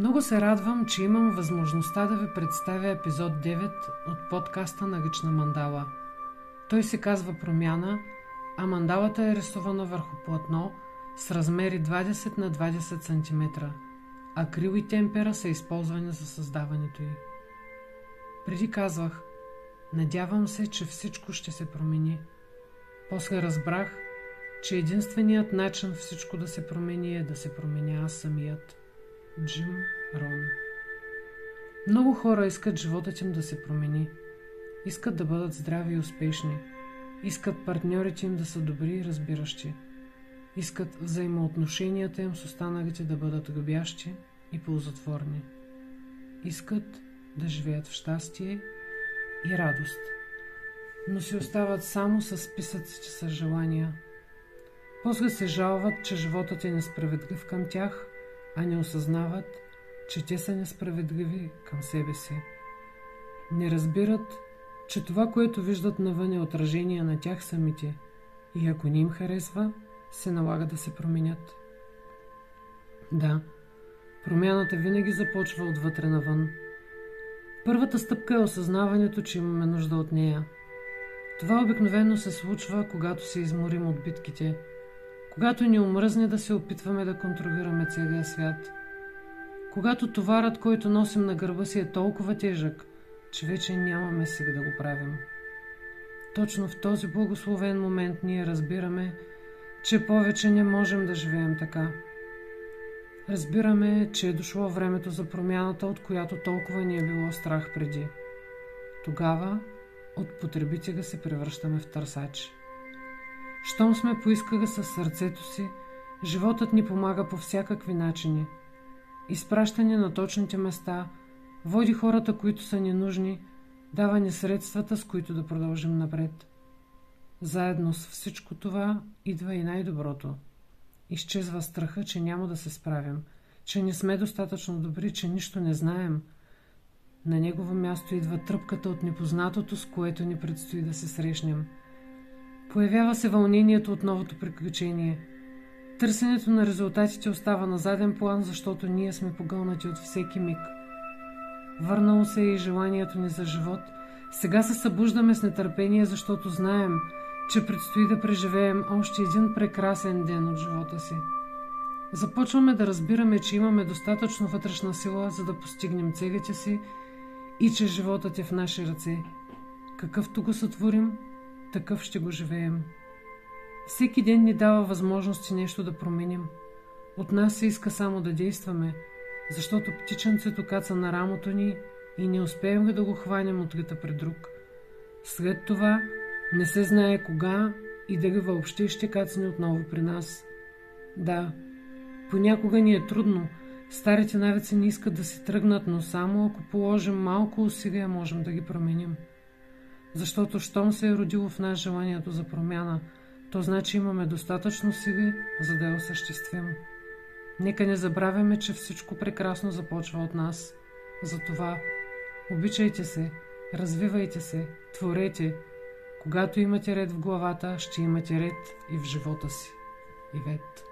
Много се радвам, че имам възможността да ви представя епизод 9 от подкаста на Гична мандала. Той се казва Промяна, а мандалата е рисувана върху платно с размери 20 на 20 см. Акрил и темпера са използвани за създаването й. Преди казвах, надявам се, че всичко ще се промени. После разбрах, че единственият начин всичко да се промени е да се променя аз самият. Джим Рон Много хора искат животът им да се промени. Искат да бъдат здрави и успешни. Искат партньорите им да са добри и разбиращи. Искат взаимоотношенията им с останалите да бъдат любящи и ползотворни. Искат да живеят в щастие и радост, но си остават само с списъците с желания. После се жалват, че животът е несправедлив към тях, а не осъзнават, че те са несправедливи към себе си. Не разбират, че това, което виждат навън е отражение на тях самите и ако не им харесва, се налага да се променят. Да, промяната винаги започва отвътре навън. Първата стъпка е осъзнаването, че имаме нужда от нея. Това обикновено се случва, когато се изморим от битките, когато ни омръзне да се опитваме да контролираме целия свят, когато товарът, който носим на гърба си е толкова тежък, че вече нямаме сили да го правим. Точно в този благословен момент ние разбираме, че повече не можем да живеем така. Разбираме, че е дошло времето за промяната, от която толкова ни е било страх преди. Тогава от потребителя се превръщаме в търсач. Щом сме поискали със сърцето си, животът ни помага по всякакви начини. Изпращане на точните места, води хората, които са ни нужни, дава ни средствата, с които да продължим напред. Заедно с всичко това идва и най-доброто. Изчезва страха, че няма да се справим, че не сме достатъчно добри, че нищо не знаем. На негово място идва тръпката от непознатото, с което ни предстои да се срещнем. Появява се вълнението от новото приключение. Търсенето на резултатите остава на заден план, защото ние сме погълнати от всеки миг. Върнало се е и желанието ни за живот. Сега се събуждаме с нетърпение, защото знаем – че предстои да преживеем още един прекрасен ден от живота си. Започваме да разбираме, че имаме достатъчно вътрешна сила, за да постигнем целите си и че животът е в наши ръце. Какъвто го сътворим, такъв ще го живеем. Всеки ден ни дава възможности нещо да променим. От нас се иска само да действаме, защото птиченцето каца на рамото ни и не успеем да го хванем от гъта пред друг. След това не се знае кога и дали въобще ще кацне отново при нас. Да, понякога ни е трудно. Старите навици не искат да се тръгнат, но само ако положим малко усилия, можем да ги променим. Защото щом се е родило в нас желанието за промяна, то значи имаме достатъчно сили, за да я осъществим. Нека не забравяме, че всичко прекрасно започва от нас. Затова обичайте се, развивайте се, творете, когато имате ред в главата, ще имате ред и в живота си. Ивет.